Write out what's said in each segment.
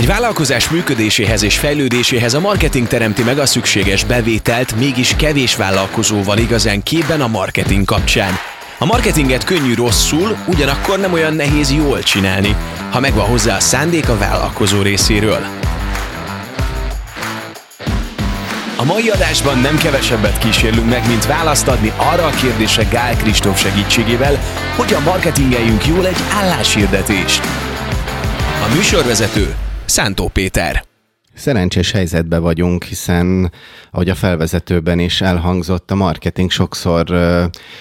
Egy vállalkozás működéséhez és fejlődéséhez a marketing teremti meg a szükséges bevételt, mégis kevés vállalkozó van igazán képben a marketing kapcsán. A marketinget könnyű rosszul, ugyanakkor nem olyan nehéz jól csinálni, ha megvan hozzá a szándék a vállalkozó részéről. A mai adásban nem kevesebbet kísérlünk meg, mint választ adni arra a kérdésre Gál Kristóf segítségével, hogyan marketingeljünk jól egy álláshirdetést. A műsorvezető Szántó Péter. Szerencsés helyzetben vagyunk, hiszen ahogy a felvezetőben is elhangzott, a marketing sokszor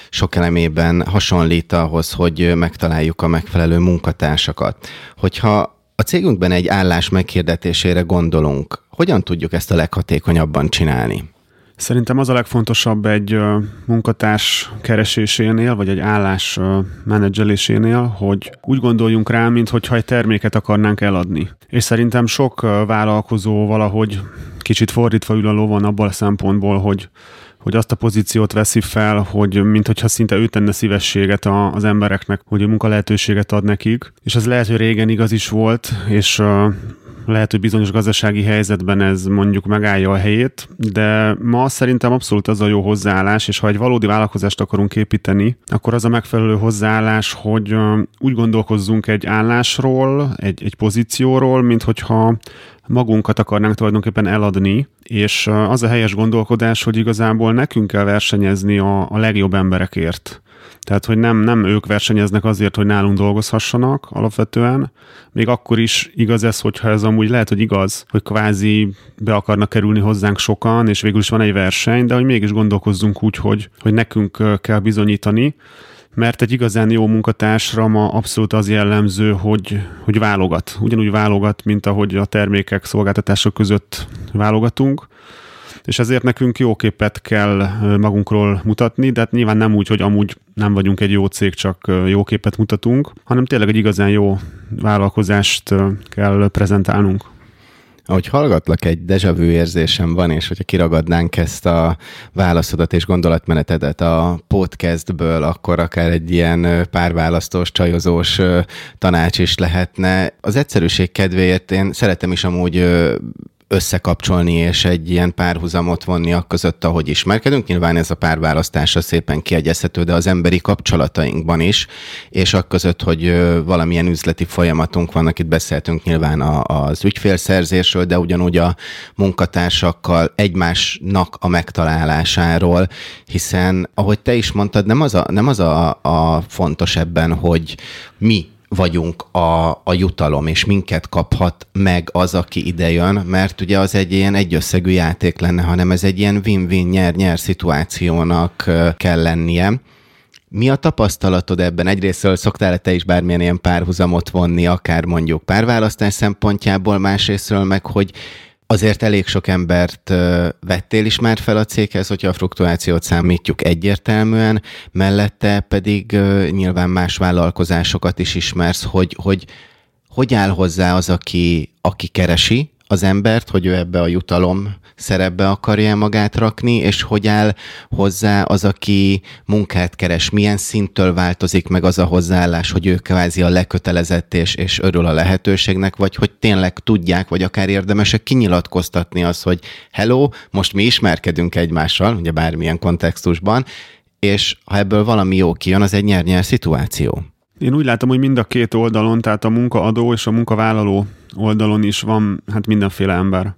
sok elemében hasonlít ahhoz, hogy megtaláljuk a megfelelő munkatársakat. Hogyha a cégünkben egy állás meghirdetésére gondolunk, hogyan tudjuk ezt a leghatékonyabban csinálni? Szerintem az a legfontosabb egy munkatárs keresésénél, vagy egy állás menedzselésénél, hogy úgy gondoljunk rá, mintha egy terméket akarnánk eladni. És szerintem sok vállalkozó valahogy kicsit fordítva ül a lovon abból a szempontból, hogy hogy azt a pozíciót veszi fel, hogy mintha szinte ő tenne szívességet a, az embereknek, hogy munka lehetőséget ad nekik. És ez lehet, hogy régen igaz is volt, és lehet, hogy bizonyos gazdasági helyzetben ez mondjuk megállja a helyét, de ma szerintem abszolút az a jó hozzáállás, és ha egy valódi vállalkozást akarunk építeni, akkor az a megfelelő hozzáállás, hogy úgy gondolkozzunk egy állásról, egy, egy pozícióról, mint hogyha magunkat akarnánk tulajdonképpen eladni, és az a helyes gondolkodás, hogy igazából nekünk kell versenyezni a, a legjobb emberekért. Tehát, hogy nem, nem ők versenyeznek azért, hogy nálunk dolgozhassanak alapvetően. Még akkor is igaz ez, hogyha ez amúgy lehet, hogy igaz, hogy kvázi be akarnak kerülni hozzánk sokan, és végül is van egy verseny, de hogy mégis gondolkozzunk úgy, hogy, hogy nekünk kell bizonyítani, mert egy igazán jó munkatársra ma abszolút az jellemző, hogy, hogy válogat. Ugyanúgy válogat, mint ahogy a termékek, szolgáltatások között válogatunk és ezért nekünk jó képet kell magunkról mutatni, de hát nyilván nem úgy, hogy amúgy nem vagyunk egy jó cég, csak jó képet mutatunk, hanem tényleg egy igazán jó vállalkozást kell prezentálnunk. Ahogy hallgatlak, egy vu érzésem van, és hogyha kiragadnánk ezt a válaszodat és gondolatmenetedet a podcastből, akkor akár egy ilyen párválasztós, csajozós tanács is lehetne. Az egyszerűség kedvéért én szeretem is amúgy összekapcsolni és egy ilyen párhuzamot vonni a között, ahogy ismerkedünk. Nyilván ez a párválasztása szépen kiegyezhető, de az emberi kapcsolatainkban is, és a között, hogy valamilyen üzleti folyamatunk van, itt beszéltünk nyilván az ügyfélszerzésről, de ugyanúgy a munkatársakkal egymásnak a megtalálásáról, hiszen ahogy te is mondtad, nem az a, nem az a, a fontos ebben, hogy mi vagyunk a, a jutalom, és minket kaphat meg az, aki idejön, mert ugye az egy ilyen egyösszegű játék lenne, hanem ez egy ilyen win-win nyer-nyer szituációnak kell lennie. Mi a tapasztalatod ebben? Egyrésztről szoktál te is bármilyen ilyen párhuzamot vonni, akár mondjuk párválasztás szempontjából, másrésztről meg, hogy Azért elég sok embert vettél is már fel a céghez, hogyha a fluktuációt számítjuk egyértelműen, mellette pedig nyilván más vállalkozásokat is ismersz, hogy hogy, hogy áll hozzá az, aki, aki keresi, az embert, hogy ő ebbe a jutalom szerepbe akarja magát rakni, és hogy áll hozzá az, aki munkát keres, milyen szinttől változik meg az a hozzáállás, hogy ő kvázi a lekötelezett és, és örül a lehetőségnek, vagy hogy tényleg tudják, vagy akár érdemesek kinyilatkoztatni az, hogy hello, most mi ismerkedünk egymással, ugye bármilyen kontextusban, és ha ebből valami jó kijön, az egy nyer-nyer szituáció. Én úgy látom, hogy mind a két oldalon, tehát a munkaadó és a munkavállaló oldalon is van hát mindenféle ember,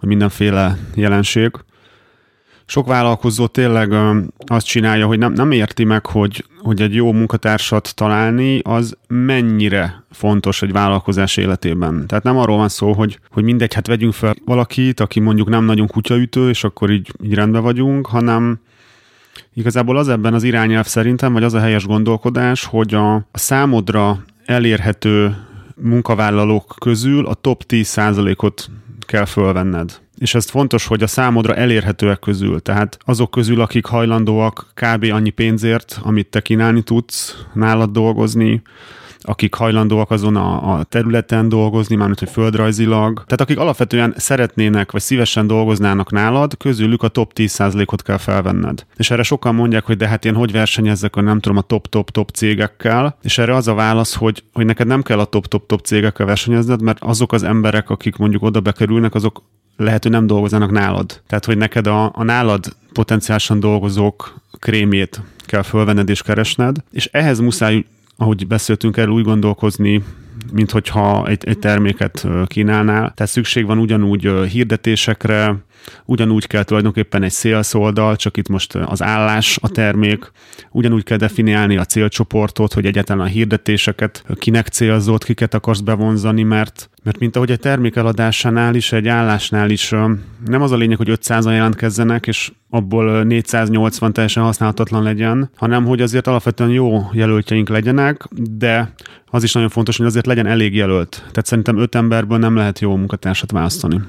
vagy mindenféle jelenség. Sok vállalkozó tényleg azt csinálja, hogy nem, nem érti meg, hogy, hogy egy jó munkatársat találni, az mennyire fontos egy vállalkozás életében. Tehát nem arról van szó, hogy, hogy mindegy, hát vegyünk fel valakit, aki mondjuk nem nagyon kutyaütő, és akkor így, így rendben vagyunk, hanem Igazából az ebben az irányelv szerintem, vagy az a helyes gondolkodás, hogy a, a számodra elérhető munkavállalók közül a top 10%-ot kell fölvenned. és ez fontos, hogy a számodra elérhetőek közül, tehát azok közül, akik hajlandóak kb. annyi pénzért, amit te kínálni tudsz, nálad dolgozni, akik hajlandóak azon a, a területen dolgozni, mármint hogy földrajzilag. Tehát akik alapvetően szeretnének, vagy szívesen dolgoznának nálad, közülük a top 10%-ot kell felvenned. És erre sokan mondják, hogy de hát én hogy versenyezzek a nem tudom a top-top-top cégekkel, és erre az a válasz, hogy, hogy neked nem kell a top-top-top cégekkel versenyezned, mert azok az emberek, akik mondjuk oda bekerülnek, azok lehet, hogy nem dolgozzanak nálad. Tehát, hogy neked a, a nálad potenciálisan dolgozók krémjét kell fölvenned és keresned, és ehhez muszáj ahogy beszéltünk erről, úgy gondolkozni, mint hogyha egy, egy terméket kínálnál. Tehát szükség van ugyanúgy hirdetésekre, ugyanúgy kell tulajdonképpen egy sales oldal, csak itt most az állás a termék, ugyanúgy kell definiálni a célcsoportot, hogy egyáltalán a hirdetéseket kinek célzott, kiket akarsz bevonzani, mert mert mint ahogy egy termék eladásánál is, egy állásnál is nem az a lényeg, hogy 500-an jelentkezzenek, és abból 480 teljesen használhatatlan legyen, hanem hogy azért alapvetően jó jelöltjeink legyenek, de az is nagyon fontos, hogy azért legyen elég jelölt. Tehát szerintem öt emberből nem lehet jó munkatársat választani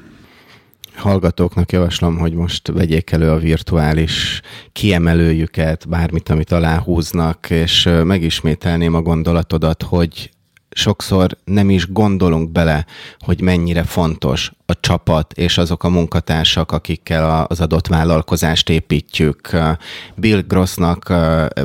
hallgatóknak javaslom, hogy most vegyék elő a virtuális kiemelőjüket, bármit, amit aláhúznak, és megismételném a gondolatodat, hogy sokszor nem is gondolunk bele, hogy mennyire fontos a csapat és azok a munkatársak, akikkel az adott vállalkozást építjük. Bill Grossnak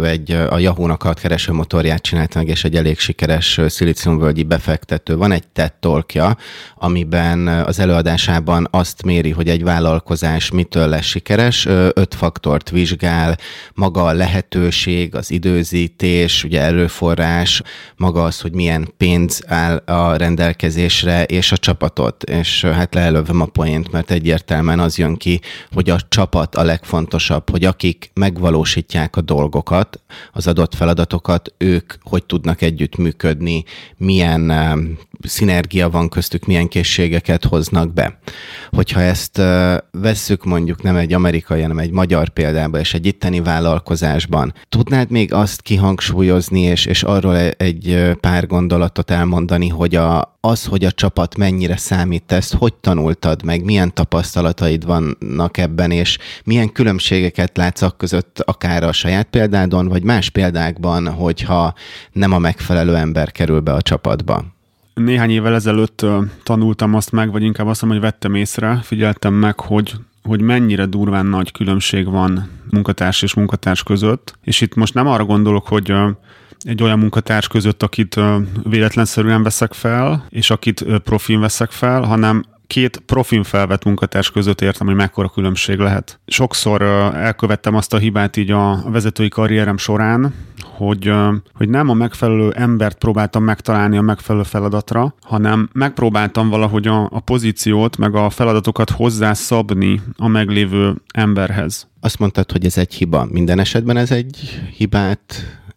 egy, a Yahoo-nak a keresőmotorját csinált meg, és egy elég sikeres szilíciumvölgyi befektető. Van egy TED talkja, amiben az előadásában azt méri, hogy egy vállalkozás mitől lesz sikeres. Öt faktort vizsgál, maga a lehetőség, az időzítés, ugye erőforrás, maga az, hogy milyen pénz áll a rendelkezésre, és a csapatot. És hát lelövöm a poént, mert egyértelműen az jön ki, hogy a csapat a legfontosabb, hogy akik megvalósítják a dolgokat, az adott feladatokat, ők hogy tudnak együtt működni, milyen szinergia van köztük, milyen készségeket hoznak be. Hogyha ezt vesszük mondjuk nem egy amerikai, hanem egy magyar példába, és egy itteni vállalkozásban, tudnád még azt kihangsúlyozni, és, és arról egy pár gondolatot elmondani, hogy a, az, hogy a csapat mennyire számít, ezt hogy tanultad meg, milyen tapasztalataid vannak ebben, és milyen különbségeket látsz között, akár a saját példádon, vagy más példákban, hogyha nem a megfelelő ember kerül be a csapatba? Néhány évvel ezelőtt tanultam azt meg, vagy inkább azt mondom, hogy vettem észre, figyeltem meg, hogy hogy mennyire durván nagy különbség van munkatárs és munkatárs között. És itt most nem arra gondolok, hogy egy olyan munkatárs között, akit véletlenszerűen veszek fel, és akit profin veszek fel, hanem két profin felvett munkatárs között értem, hogy mekkora különbség lehet. Sokszor elkövettem azt a hibát így a vezetői karrierem során, hogy, hogy nem a megfelelő embert próbáltam megtalálni a megfelelő feladatra, hanem megpróbáltam valahogy a, a pozíciót, meg a feladatokat hozzászabni a meglévő emberhez. Azt mondtad, hogy ez egy hiba. Minden esetben ez egy hibát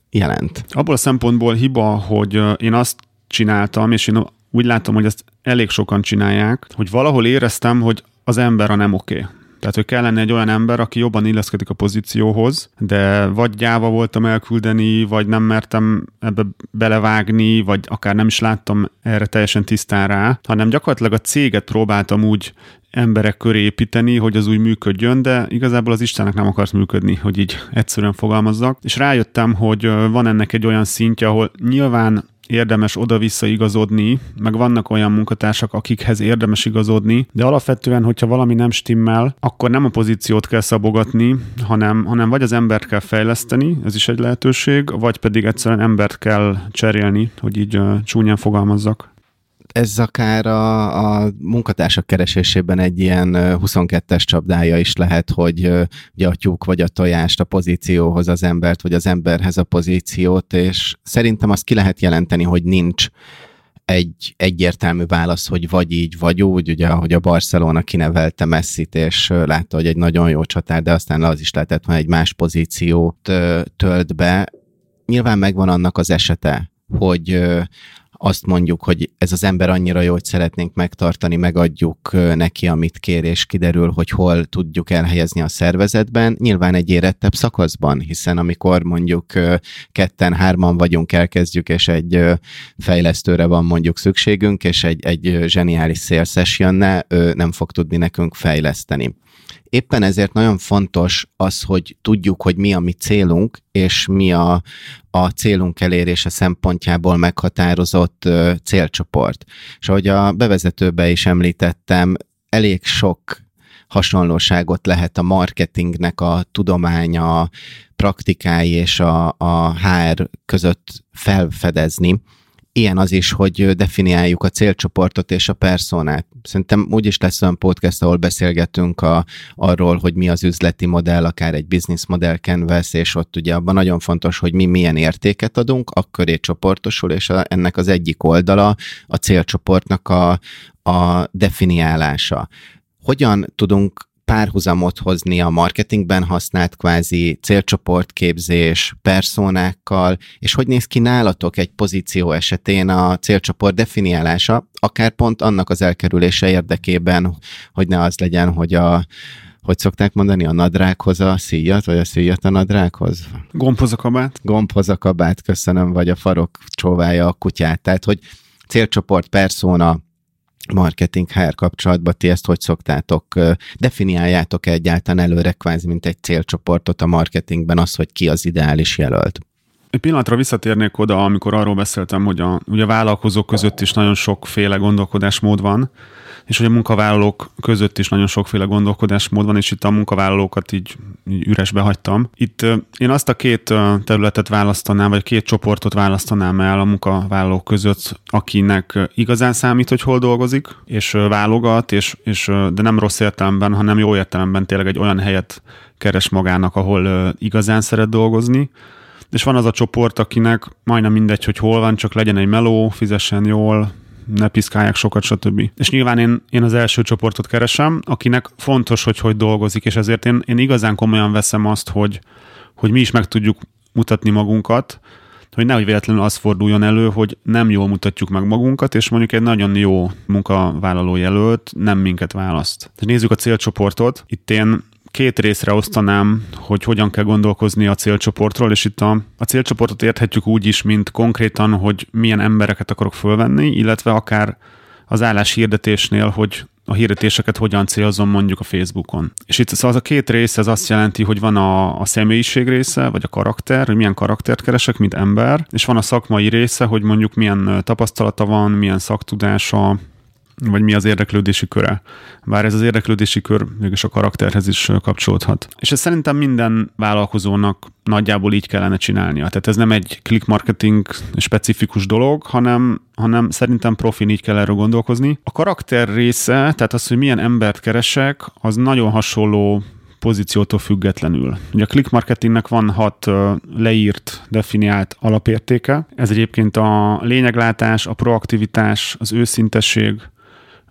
jelent? Abból a szempontból hiba, hogy én azt csináltam, és én úgy látom, hogy ezt elég sokan csinálják, hogy valahol éreztem, hogy az ember a nem oké. Okay. Tehát, hogy kellene egy olyan ember, aki jobban illeszkedik a pozícióhoz, de vagy gyáva voltam elküldeni, vagy nem mertem ebbe belevágni, vagy akár nem is láttam erre teljesen tisztán rá, hanem gyakorlatilag a céget próbáltam úgy emberek köré építeni, hogy az úgy működjön, de igazából az Istennek nem akart működni, hogy így egyszerűen fogalmazzak. És rájöttem, hogy van ennek egy olyan szintje, ahol nyilván érdemes oda-vissza igazodni, meg vannak olyan munkatársak, akikhez érdemes igazodni, de alapvetően, hogyha valami nem stimmel, akkor nem a pozíciót kell szabogatni, hanem, hanem vagy az embert kell fejleszteni, ez is egy lehetőség, vagy pedig egyszerűen embert kell cserélni, hogy így uh, csúnyán fogalmazzak ez akár a, a munkatársak keresésében egy ilyen 22-es csapdája is lehet, hogy ugye a tyúk vagy a tojást a pozícióhoz az embert, vagy az emberhez a pozíciót, és szerintem azt ki lehet jelenteni, hogy nincs egy egyértelmű válasz, hogy vagy így, vagy úgy, ugye, ahogy a Barcelona kinevelte Messit, és látta, hogy egy nagyon jó csatár, de aztán az is lehetett, hogy egy más pozíciót tölt be. Nyilván megvan annak az esete, hogy azt mondjuk, hogy ez az ember annyira jó, hogy szeretnénk megtartani, megadjuk neki, amit kér, és kiderül, hogy hol tudjuk elhelyezni a szervezetben, nyilván egy érettebb szakaszban, hiszen amikor mondjuk ketten, hárman vagyunk, elkezdjük, és egy fejlesztőre van mondjuk szükségünk, és egy, egy zseniális sales ő nem fog tudni nekünk fejleszteni. Éppen ezért nagyon fontos az, hogy tudjuk, hogy mi a mi célunk, és mi a, a célunk elérése szempontjából meghatározott ö, célcsoport. És ahogy a bevezetőbe is említettem, elég sok hasonlóságot lehet a marketingnek a tudománya, praktikái és a, a HR között felfedezni ilyen az is, hogy definiáljuk a célcsoportot és a personát. Szerintem úgy is lesz olyan podcast, ahol beszélgetünk a, arról, hogy mi az üzleti modell, akár egy business modell canvas, és ott ugye abban nagyon fontos, hogy mi milyen értéket adunk, akköré csoportosul, és a, ennek az egyik oldala a célcsoportnak a, a definiálása. Hogyan tudunk párhuzamot hozni a marketingben használt kvázi célcsoportképzés, personákkal, és hogy néz ki nálatok egy pozíció esetén a célcsoport definiálása, akár pont annak az elkerülése érdekében, hogy ne az legyen, hogy a hogy szokták mondani, a nadrághoz a szíjat, vagy a szíjat a nadrághoz? Gombhoz a kabát. Gombhoz a kabát, köszönöm, vagy a farok csóválja a kutyát. Tehát, hogy célcsoport, persona, marketing HR kapcsolatban ti ezt hogy szoktátok, definiáljátok egyáltalán előre kvázi, mint egy célcsoportot a marketingben, az, hogy ki az ideális jelölt? Egy pillanatra visszatérnék oda, amikor arról beszéltem, hogy a, ugye a vállalkozók között is nagyon sokféle gondolkodásmód van, és hogy a munkavállalók között is nagyon sokféle gondolkodásmód van, és itt a munkavállalókat így, így üresbe hagytam. Itt én azt a két területet választanám, vagy két csoportot választanám el a munkavállalók között, akinek igazán számít, hogy hol dolgozik, és válogat, és, és de nem rossz értelemben, hanem jó értelemben tényleg egy olyan helyet keres magának, ahol igazán szeret dolgozni, és van az a csoport, akinek majdnem mindegy, hogy hol van, csak legyen egy meló, fizessen jól, ne piszkálják sokat, stb. És nyilván én, én az első csoportot keresem, akinek fontos, hogy hogy dolgozik, és ezért én, én igazán komolyan veszem azt, hogy, hogy mi is meg tudjuk mutatni magunkat, hogy nehogy véletlenül az forduljon elő, hogy nem jól mutatjuk meg magunkat, és mondjuk egy nagyon jó munkavállaló jelölt nem minket választ. Tehát nézzük a célcsoportot. Itt én két részre osztanám, hogy hogyan kell gondolkozni a célcsoportról, és itt a, a célcsoportot érthetjük úgy is, mint konkrétan, hogy milyen embereket akarok fölvenni, illetve akár az állás hirdetésnél, hogy a hirdetéseket hogyan célzom mondjuk a Facebookon. És itt szóval az a két rész, ez azt jelenti, hogy van a, a személyiség része, vagy a karakter, hogy milyen karaktert keresek, mint ember, és van a szakmai része, hogy mondjuk milyen tapasztalata van, milyen szaktudása, vagy mi az érdeklődési köre. Bár ez az érdeklődési kör mégis a karakterhez is kapcsolódhat. És ez szerintem minden vállalkozónak nagyjából így kellene csinálnia. Tehát ez nem egy click marketing specifikus dolog, hanem, hanem szerintem profin így kell erről gondolkozni. A karakter része, tehát az, hogy milyen embert keresek, az nagyon hasonló pozíciótól függetlenül. Ugye a click marketingnek van hat leírt, definiált alapértéke. Ez egyébként a lényeglátás, a proaktivitás, az őszintesség,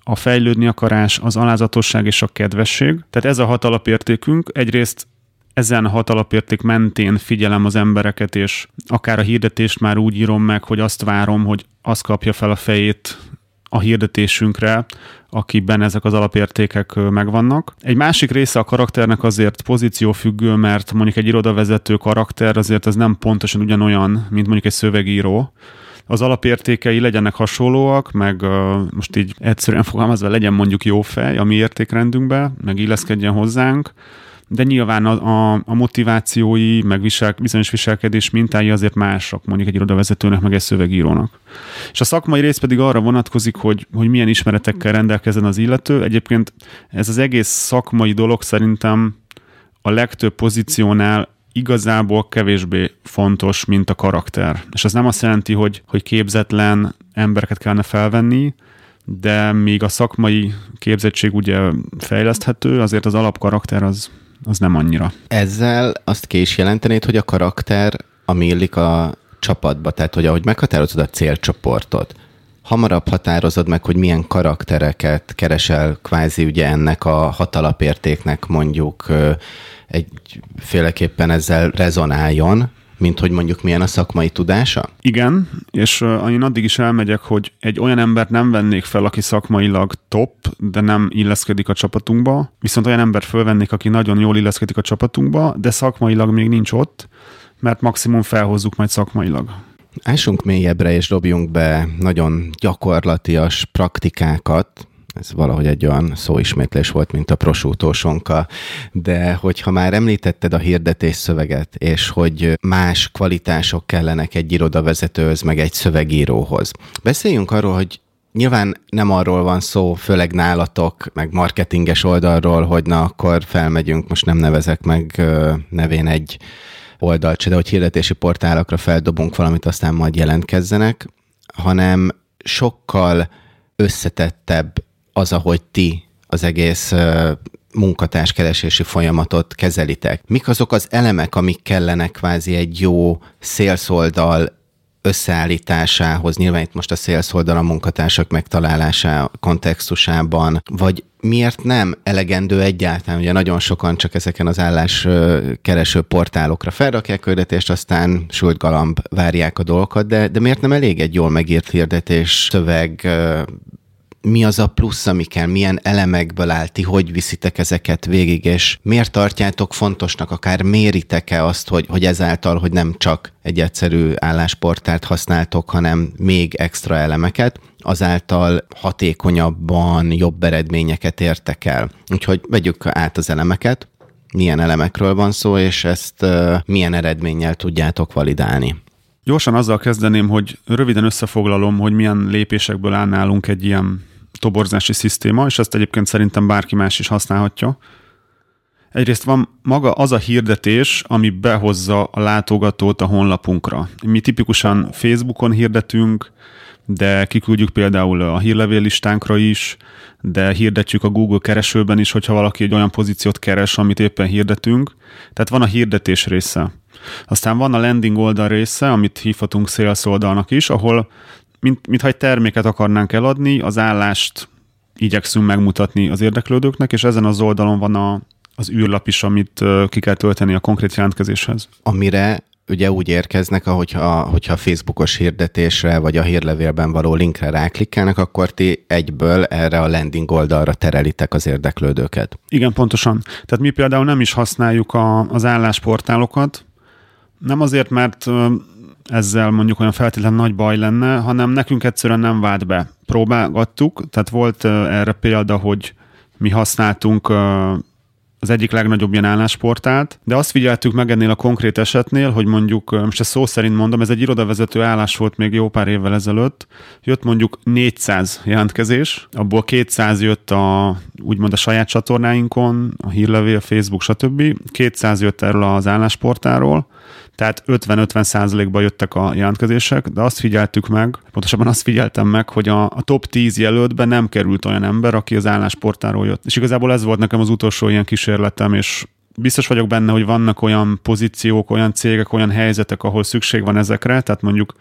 a fejlődni akarás, az alázatosság és a kedvesség. Tehát ez a hat alapértékünk. Egyrészt ezen hat alapérték mentén figyelem az embereket, és akár a hirdetést már úgy írom meg, hogy azt várom, hogy az kapja fel a fejét a hirdetésünkre, akiben ezek az alapértékek megvannak. Egy másik része a karakternek azért pozíciófüggő, mert mondjuk egy irodavezető karakter azért az nem pontosan ugyanolyan, mint mondjuk egy szövegíró az alapértékei legyenek hasonlóak, meg most így egyszerűen fogalmazva legyen mondjuk jó fej a mi értékrendünkbe, meg illeszkedjen hozzánk, de nyilván a, a, a motivációi, meg visel, bizonyos viselkedés mintái azért mások, mondjuk egy irodavezetőnek, meg egy szövegírónak. És a szakmai rész pedig arra vonatkozik, hogy, hogy milyen ismeretekkel rendelkezzen az illető. Egyébként ez az egész szakmai dolog szerintem a legtöbb pozíciónál igazából kevésbé fontos, mint a karakter. És ez nem azt jelenti, hogy, hogy képzetlen embereket kellene felvenni, de még a szakmai képzettség ugye fejleszthető, azért az alapkarakter az, az nem annyira. Ezzel azt ki is jelentenéd, hogy a karakter, ami illik a csapatba, tehát hogy ahogy meghatározod a célcsoportot, hamarabb határozod meg, hogy milyen karaktereket keresel kvázi ugye ennek a hatalapértéknek mondjuk egyféleképpen ezzel rezonáljon, mint hogy mondjuk milyen a szakmai tudása? Igen, és uh, én addig is elmegyek, hogy egy olyan embert nem vennék fel, aki szakmailag top, de nem illeszkedik a csapatunkba, viszont olyan embert fölvennék, aki nagyon jól illeszkedik a csapatunkba, de szakmailag még nincs ott, mert maximum felhozzuk majd szakmailag. Ásunk mélyebbre és dobjunk be nagyon gyakorlatias praktikákat, ez valahogy egy olyan szóismétlés volt, mint a prosútósonka, de hogyha már említetted a hirdetés szöveget, és hogy más kvalitások kellenek egy irodavezetőhöz, meg egy szövegíróhoz. Beszéljünk arról, hogy Nyilván nem arról van szó, főleg nálatok, meg marketinges oldalról, hogy na akkor felmegyünk, most nem nevezek meg nevén egy oldalt de hogy hirdetési portálokra feldobunk valamit, aztán majd jelentkezzenek, hanem sokkal összetettebb az, ahogy ti az egész munkatárskeresési folyamatot kezelitek. Mik azok az elemek, amik kellenek kvázi egy jó szélszoldal összeállításához, nyilván itt most a szélszoldal a munkatársak megtalálása kontextusában, vagy miért nem elegendő egyáltalán, ugye nagyon sokan csak ezeken az állás kereső portálokra felrakják hirdetést, aztán sült galamb várják a dolgokat, de, de miért nem elég egy jól megírt hirdetés, szöveg, mi az a plusz, ami kell, milyen elemekből áll, ti hogy viszitek ezeket végig, és miért tartjátok fontosnak, akár méritek-e azt, hogy, hogy ezáltal, hogy nem csak egy egyszerű állásportált használtok, hanem még extra elemeket, azáltal hatékonyabban jobb eredményeket értek el. Úgyhogy vegyük át az elemeket, milyen elemekről van szó, és ezt uh, milyen eredménnyel tudjátok validálni. Gyorsan azzal kezdeném, hogy röviden összefoglalom, hogy milyen lépésekből áll nálunk egy ilyen toborzási szisztéma, és ezt egyébként szerintem bárki más is használhatja. Egyrészt van maga az a hirdetés, ami behozza a látogatót a honlapunkra. Mi tipikusan Facebookon hirdetünk, de kiküldjük például a hírlevéllistánkra is, de hirdetjük a Google keresőben is, hogyha valaki egy olyan pozíciót keres, amit éppen hirdetünk. Tehát van a hirdetés része. Aztán van a landing oldal része, amit hívhatunk sales oldalnak is, ahol mint, mintha egy terméket akarnánk eladni, az állást igyekszünk megmutatni az érdeklődőknek, és ezen az oldalon van a, az űrlap is, amit ki kell tölteni a konkrét jelentkezéshez. Amire ugye úgy érkeznek, ahogyha, hogyha a Facebookos hirdetésre vagy a hírlevélben való linkre ráklikkelnek, akkor ti egyből erre a landing oldalra terelitek az érdeklődőket. Igen, pontosan. Tehát mi például nem is használjuk a, az állásportálokat, nem azért, mert ezzel mondjuk olyan feltétlenül nagy baj lenne, hanem nekünk egyszerűen nem vált be. Próbálgattuk, tehát volt erre példa, hogy mi használtunk az egyik legnagyobb ilyen állásportált, de azt figyeltük meg ennél a konkrét esetnél, hogy mondjuk, most ezt szó szerint mondom, ez egy irodavezető állás volt még jó pár évvel ezelőtt, jött mondjuk 400 jelentkezés, abból 200 jött a, úgymond a saját csatornáinkon, a hírlevél, Facebook, stb. 200 jött erről az állásportáról, tehát 50-50 százalékban jöttek a jelentkezések, de azt figyeltük meg, pontosabban azt figyeltem meg, hogy a, a top 10 jelöltben nem került olyan ember, aki az állásportáról jött. És igazából ez volt nekem az utolsó ilyen kísérletem, és biztos vagyok benne, hogy vannak olyan pozíciók, olyan cégek, olyan helyzetek, ahol szükség van ezekre, tehát mondjuk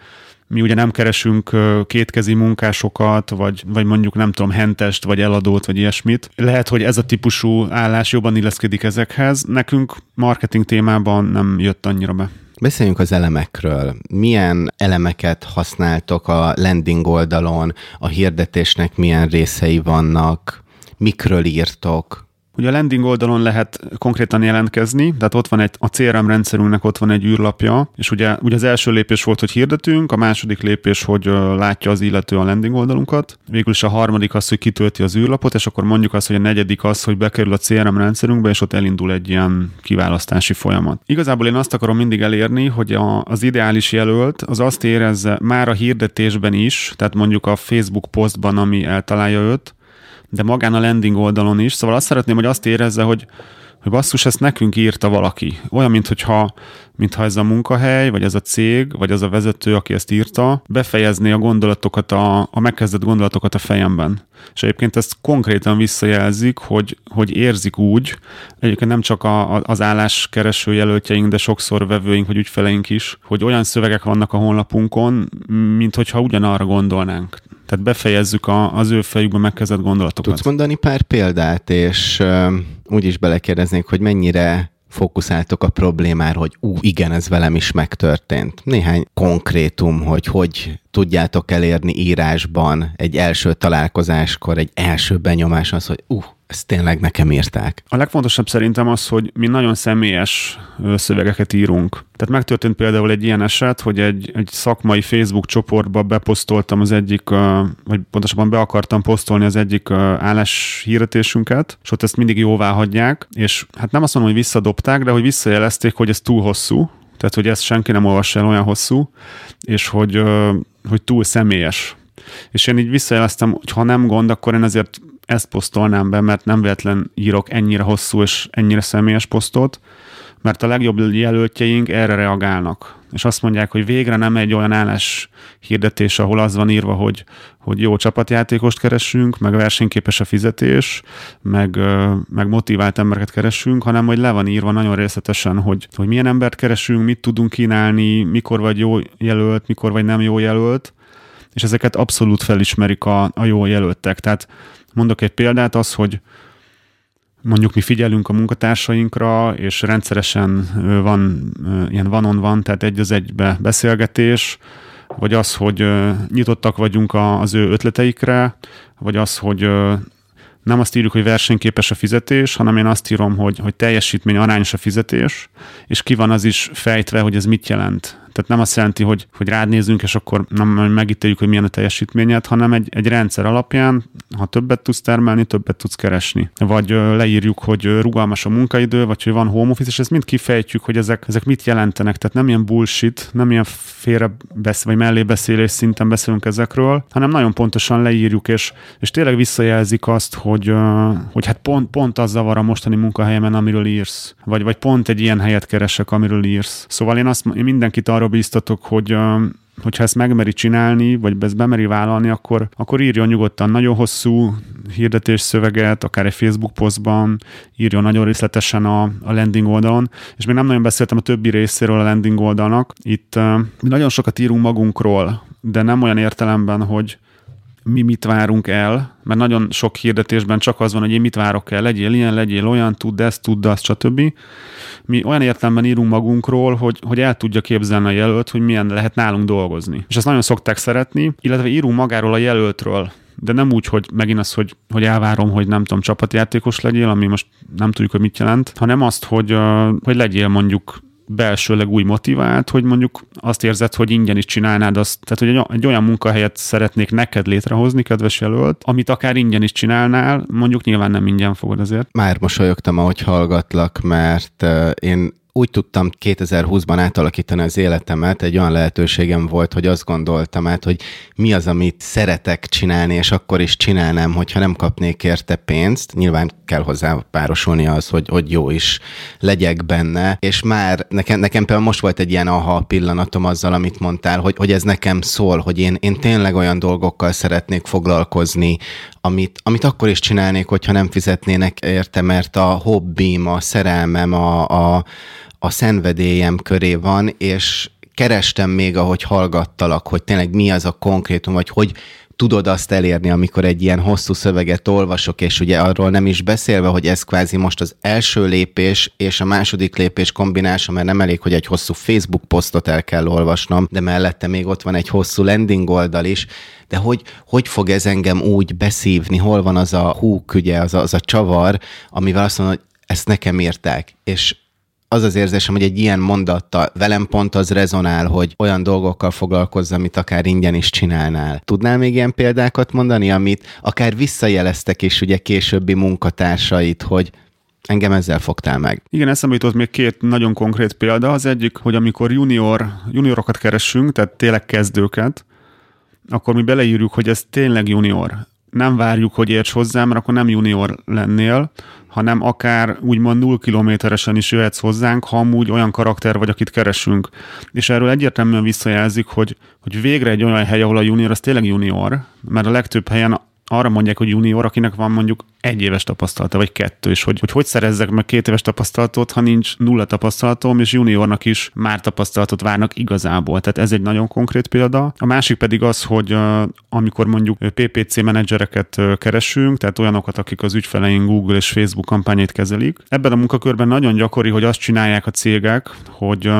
mi ugye nem keresünk kétkezi munkásokat, vagy, vagy mondjuk nem tudom, hentest, vagy eladót, vagy ilyesmit. Lehet, hogy ez a típusú állás jobban illeszkedik ezekhez. Nekünk marketing témában nem jött annyira be. Beszéljünk az elemekről. Milyen elemeket használtok a landing oldalon, a hirdetésnek milyen részei vannak, mikről írtok? Ugye a landing oldalon lehet konkrétan jelentkezni, tehát ott van egy, a CRM rendszerünknek ott van egy űrlapja, és ugye, ugye az első lépés volt, hogy hirdetünk, a második lépés, hogy látja az illető a landing oldalunkat, végül is a harmadik az, hogy kitölti az űrlapot, és akkor mondjuk azt, hogy a negyedik az, hogy bekerül a CRM rendszerünkbe, és ott elindul egy ilyen kiválasztási folyamat. Igazából én azt akarom mindig elérni, hogy a, az ideális jelölt az azt érezze már a hirdetésben is, tehát mondjuk a Facebook posztban, ami eltalálja őt, de magán a landing oldalon is. Szóval azt szeretném, hogy azt érezze, hogy, hogy basszus, ezt nekünk írta valaki. Olyan, mintha mintha ez a munkahely, vagy ez a cég, vagy az a vezető, aki ezt írta, befejezné a gondolatokat, a, a megkezdett gondolatokat a fejemben. És egyébként ezt konkrétan visszajelzik, hogy, hogy érzik úgy, egyébként nem csak a, a, az álláskereső jelöltjeink, de sokszor vevőink vagy ügyfeleink is, hogy olyan szövegek vannak a honlapunkon, mint hogyha ugyanarra gondolnánk. Tehát befejezzük a, az ő fejükben megkezdett gondolatokat. Tudsz mondani pár példát, és úgy is belekérdeznék, hogy mennyire fókuszáltok a problémára, hogy ú, igen, ez velem is megtörtént. Néhány konkrétum, hogy hogy tudjátok elérni írásban egy első találkozáskor, egy első benyomás az, hogy ú, ezt tényleg nekem írták. A legfontosabb szerintem az, hogy mi nagyon személyes szövegeket írunk. Tehát megtörtént például egy ilyen eset, hogy egy, egy szakmai Facebook csoportba beposztoltam az egyik, vagy pontosabban be akartam posztolni az egyik álláshirdetésünket, és ott ezt mindig jóvá hagyják, és hát nem azt mondom, hogy visszadobták, de hogy visszajelezték, hogy ez túl hosszú, tehát hogy ezt senki nem olvassa el olyan hosszú, és hogy, hogy túl személyes. És én így visszajeleztem, hogy ha nem gond, akkor én azért ezt posztolnám be, mert nem véletlen írok ennyire hosszú és ennyire személyes posztot, mert a legjobb jelöltjeink erre reagálnak. És azt mondják, hogy végre nem egy olyan állás hirdetés, ahol az van írva, hogy, hogy jó csapatjátékost keresünk, meg versenyképes a fizetés, meg, meg motivált embereket keresünk, hanem hogy le van írva nagyon részletesen, hogy, hogy milyen embert keresünk, mit tudunk kínálni, mikor vagy jó jelölt, mikor vagy nem jó jelölt, és ezeket abszolút felismerik a, a jó jelöltek. Tehát mondok egy példát, az, hogy mondjuk mi figyelünk a munkatársainkra, és rendszeresen van ilyen van-on van, tehát egy az egybe beszélgetés, vagy az, hogy nyitottak vagyunk az ő ötleteikre, vagy az, hogy nem azt írjuk, hogy versenyképes a fizetés, hanem én azt írom, hogy, hogy teljesítmény arányos a fizetés, és ki van az is fejtve, hogy ez mit jelent. Tehát nem azt jelenti, hogy, hogy rád nézünk, és akkor nem megítéljük, hogy milyen a teljesítményed, hanem egy, egy rendszer alapján, ha többet tudsz termelni, többet tudsz keresni. Vagy leírjuk, hogy rugalmas a munkaidő, vagy hogy van home office, és ezt mind kifejtjük, hogy ezek, ezek mit jelentenek. Tehát nem ilyen bullshit, nem ilyen félre besz, vagy mellébeszélés szinten beszélünk ezekről, hanem nagyon pontosan leírjuk, és, és tényleg visszajelzik azt, hogy, hogy hát pont, pont az zavar a mostani munkahelyemen, amiről írsz, vagy, vagy pont egy ilyen helyet keresek, amiről írsz. Szóval én azt én mindenkit arra bíztatok, hogy hogyha ezt megmeri csinálni, vagy ezt bemeri vállalni, akkor, akkor írjon nyugodtan nagyon hosszú hirdetés szöveget, akár egy Facebook posztban, írjon nagyon részletesen a, a landing oldalon, és még nem nagyon beszéltem a többi részéről a landing oldalnak. Itt uh, mi nagyon sokat írunk magunkról, de nem olyan értelemben, hogy mi mit várunk el, mert nagyon sok hirdetésben csak az van, hogy én mit várok el, legyél ilyen, legyél olyan, tudd ezt, tudd azt, stb. Mi olyan értelemben írunk magunkról, hogy, hogy el tudja képzelni a jelölt, hogy milyen lehet nálunk dolgozni. És ezt nagyon szokták szeretni, illetve írunk magáról a jelöltről, de nem úgy, hogy megint az, hogy, hogy elvárom, hogy nem tudom, csapatjátékos legyél, ami most nem tudjuk, hogy mit jelent, hanem azt, hogy, hogy legyél mondjuk belsőleg úgy motivált, hogy mondjuk azt érzed, hogy ingyen is csinálnád azt, tehát hogy egy, olyan munkahelyet szeretnék neked létrehozni, kedves jelölt, amit akár ingyen is csinálnál, mondjuk nyilván nem ingyen fogod azért. Már mosolyogtam, ahogy hallgatlak, mert én úgy tudtam 2020-ban átalakítani az életemet, egy olyan lehetőségem volt, hogy azt gondoltam át, hogy mi az, amit szeretek csinálni, és akkor is csinálnám, hogyha nem kapnék érte pénzt. Nyilván kell hozzá párosulni az, hogy, hogy jó is legyek benne, és már nekem, nekem például most volt egy ilyen aha pillanatom azzal, amit mondtál, hogy, hogy ez nekem szól, hogy én, én tényleg olyan dolgokkal szeretnék foglalkozni, amit, amit akkor is csinálnék, hogyha nem fizetnének érte, mert a hobbim, a szerelmem, a, a a szenvedélyem köré van, és kerestem még, ahogy hallgattalak, hogy tényleg mi az a konkrétum, vagy hogy tudod azt elérni, amikor egy ilyen hosszú szöveget olvasok, és ugye arról nem is beszélve, hogy ez kvázi most az első lépés és a második lépés kombinása, mert nem elég, hogy egy hosszú Facebook posztot el kell olvasnom, de mellette még ott van egy hosszú landing oldal is, de hogy, hogy fog ez engem úgy beszívni, hol van az a húk, ugye, az a, az a csavar, amivel azt mondom, hogy ezt nekem írták, és az az érzésem, hogy egy ilyen mondattal velem pont az rezonál, hogy olyan dolgokkal foglalkozz, amit akár ingyen is csinálnál. Tudnál még ilyen példákat mondani, amit akár visszajeleztek is ugye későbbi munkatársait, hogy Engem ezzel fogtál meg. Igen, eszembe jutott még két nagyon konkrét példa. Az egyik, hogy amikor junior, juniorokat keresünk, tehát tényleg kezdőket, akkor mi beleírjuk, hogy ez tényleg junior. Nem várjuk, hogy érts hozzá, mert akkor nem junior lennél, hanem akár úgymond null kilométeresen is jöhetsz hozzánk, ha amúgy olyan karakter vagy, akit keresünk. És erről egyértelműen visszajelzik, hogy, hogy végre egy olyan hely, ahol a junior az tényleg junior, mert a legtöbb helyen arra mondják, hogy junior, akinek van mondjuk egy éves tapasztalata, vagy kettő, és hogy hogy, hogy szerezzek meg két éves tapasztalatot, ha nincs nulla tapasztalatom, és juniornak is már tapasztalatot várnak igazából. Tehát ez egy nagyon konkrét példa. A másik pedig az, hogy amikor mondjuk PPC menedzsereket keresünk, tehát olyanokat, akik az ügyfeleink Google és Facebook kampányait kezelik. Ebben a munkakörben nagyon gyakori, hogy azt csinálják a cégek, hogy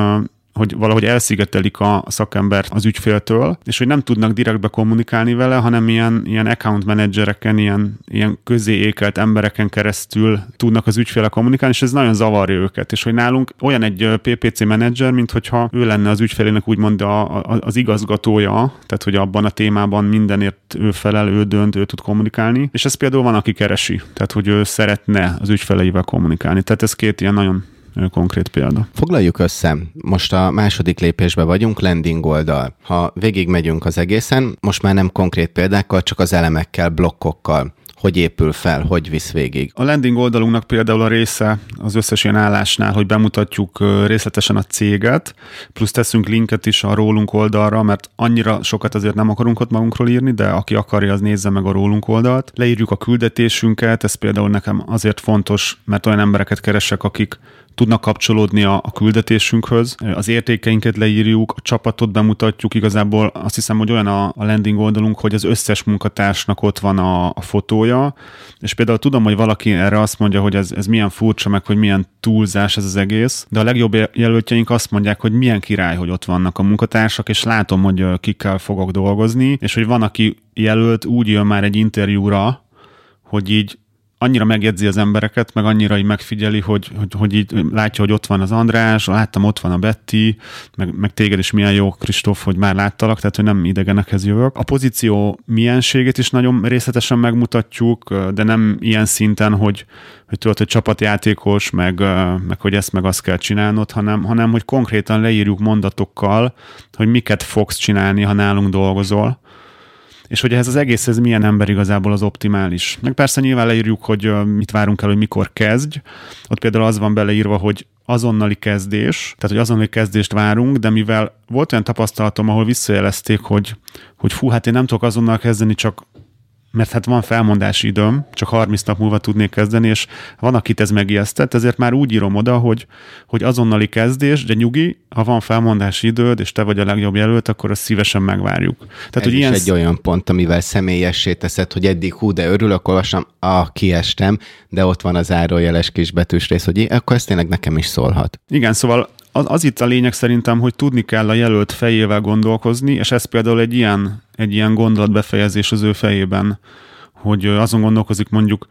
hogy valahogy elszigetelik a szakembert az ügyféltől, és hogy nem tudnak direktbe kommunikálni vele, hanem ilyen, ilyen account managereken, ilyen, ilyen közé ékelt embereken keresztül tudnak az ügyféle kommunikálni, és ez nagyon zavarja őket. És hogy nálunk olyan egy PPC menedzser, mint hogyha ő lenne az ügyfelének úgymond a, a, az igazgatója, tehát hogy abban a témában mindenért ő felel, ő dönt, ő tud kommunikálni. És ez például van, aki keresi, tehát hogy ő szeretne az ügyfeleivel kommunikálni. Tehát ez két ilyen nagyon konkrét példa. Foglaljuk össze. Most a második lépésben vagyunk, landing oldal. Ha végig megyünk az egészen, most már nem konkrét példákkal, csak az elemekkel, blokkokkal hogy épül fel, hogy visz végig. A landing oldalunknak például a része az összes ilyen állásnál, hogy bemutatjuk részletesen a céget, plusz teszünk linket is a rólunk oldalra, mert annyira sokat azért nem akarunk ott magunkról írni, de aki akarja, az nézze meg a rólunk oldalt. Leírjuk a küldetésünket, ez például nekem azért fontos, mert olyan embereket keresek, akik tudnak kapcsolódni a, a küldetésünkhöz. Az értékeinket leírjuk, a csapatot bemutatjuk, igazából azt hiszem, hogy olyan a, a landing oldalunk, hogy az összes munkatársnak ott van a, a fotója, és például tudom, hogy valaki erre azt mondja, hogy ez, ez milyen furcsa, meg hogy milyen túlzás ez az egész, de a legjobb jelöltjeink azt mondják, hogy milyen király, hogy ott vannak a munkatársak, és látom, hogy kikkel fogok dolgozni, és hogy van, aki jelölt úgy jön már egy interjúra, hogy így annyira megjegyzi az embereket, meg annyira így megfigyeli, hogy, hogy, hogy így látja, hogy ott van az András, láttam, ott van a Betty, meg, meg téged is milyen jó, Kristóf, hogy már láttalak, tehát hogy nem idegenekhez jövök. A pozíció mienségét is nagyon részletesen megmutatjuk, de nem ilyen szinten, hogy, hogy tudod, hogy csapatjátékos, meg, meg hogy ezt meg azt kell csinálnod, hanem, hanem hogy konkrétan leírjuk mondatokkal, hogy miket fogsz csinálni, ha nálunk dolgozol, és hogy ez az egész, ez milyen ember igazából az optimális. Meg persze nyilván leírjuk, hogy mit várunk el, hogy mikor kezdj. Ott például az van beleírva, hogy azonnali kezdés, tehát hogy azonnali kezdést várunk, de mivel volt olyan tapasztalatom, ahol visszajelezték, hogy, hogy fú, hát én nem tudok azonnal kezdeni, csak mert hát van felmondási időm, csak 30 nap múlva tudnék kezdeni, és van, akit ez megijesztett, ezért már úgy írom oda, hogy, hogy azonnali kezdés, de nyugi, ha van felmondási időd, és te vagy a legjobb jelölt, akkor azt szívesen megvárjuk. Tehát, ez hogy is ilyen... egy olyan pont, amivel személyessé teszed, hogy eddig hú, de örülök, olvasom, ah, kiestem, de ott van az árójeles kis betűs rész, hogy akkor ez tényleg nekem is szólhat. Igen, szóval az, az itt a lényeg szerintem, hogy tudni kell a jelölt fejével gondolkozni, és ez például egy ilyen, egy ilyen gondolatbefejezés az ő fejében, hogy azon gondolkozik mondjuk,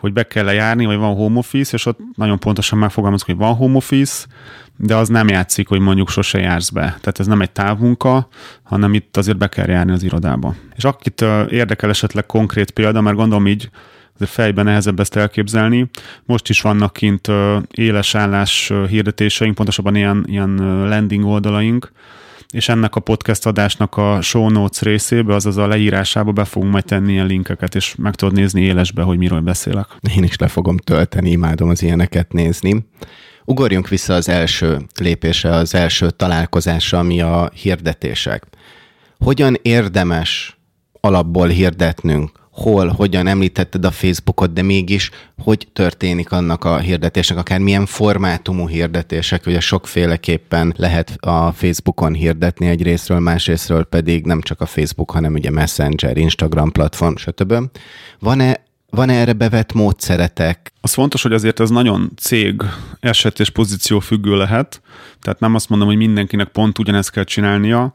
hogy be kell járni, vagy van home office, és ott nagyon pontosan megfogalmazok, hogy van home office, de az nem játszik, hogy mondjuk sose jársz be. Tehát ez nem egy távmunka, hanem itt azért be kell járni az irodába. És akit érdekel esetleg konkrét példa, mert gondolom így azért fejben nehezebb ezt elképzelni. Most is vannak kint éles állás hirdetéseink, pontosabban ilyen, ilyen landing oldalaink, és ennek a podcast adásnak a show notes részébe, azaz a leírásába be fogunk majd tenni ilyen linkeket, és meg tudod nézni élesbe, hogy miről beszélek. Én is le fogom tölteni, imádom az ilyeneket nézni. Ugorjunk vissza az első lépésre, az első találkozásra, ami a hirdetések. Hogyan érdemes alapból hirdetnünk? Hol, hogyan említetted a Facebookot, de mégis hogy történik annak a hirdetésnek, akár milyen formátumú hirdetések, ugye sokféleképpen lehet a Facebookon hirdetni egy részről, másrésztről pedig nem csak a Facebook, hanem ugye Messenger, Instagram platform, stb. Van-e van erre bevett módszeretek? Az fontos, hogy azért ez nagyon cég eset és pozíció függő lehet, tehát nem azt mondom, hogy mindenkinek pont ugyanezt kell csinálnia,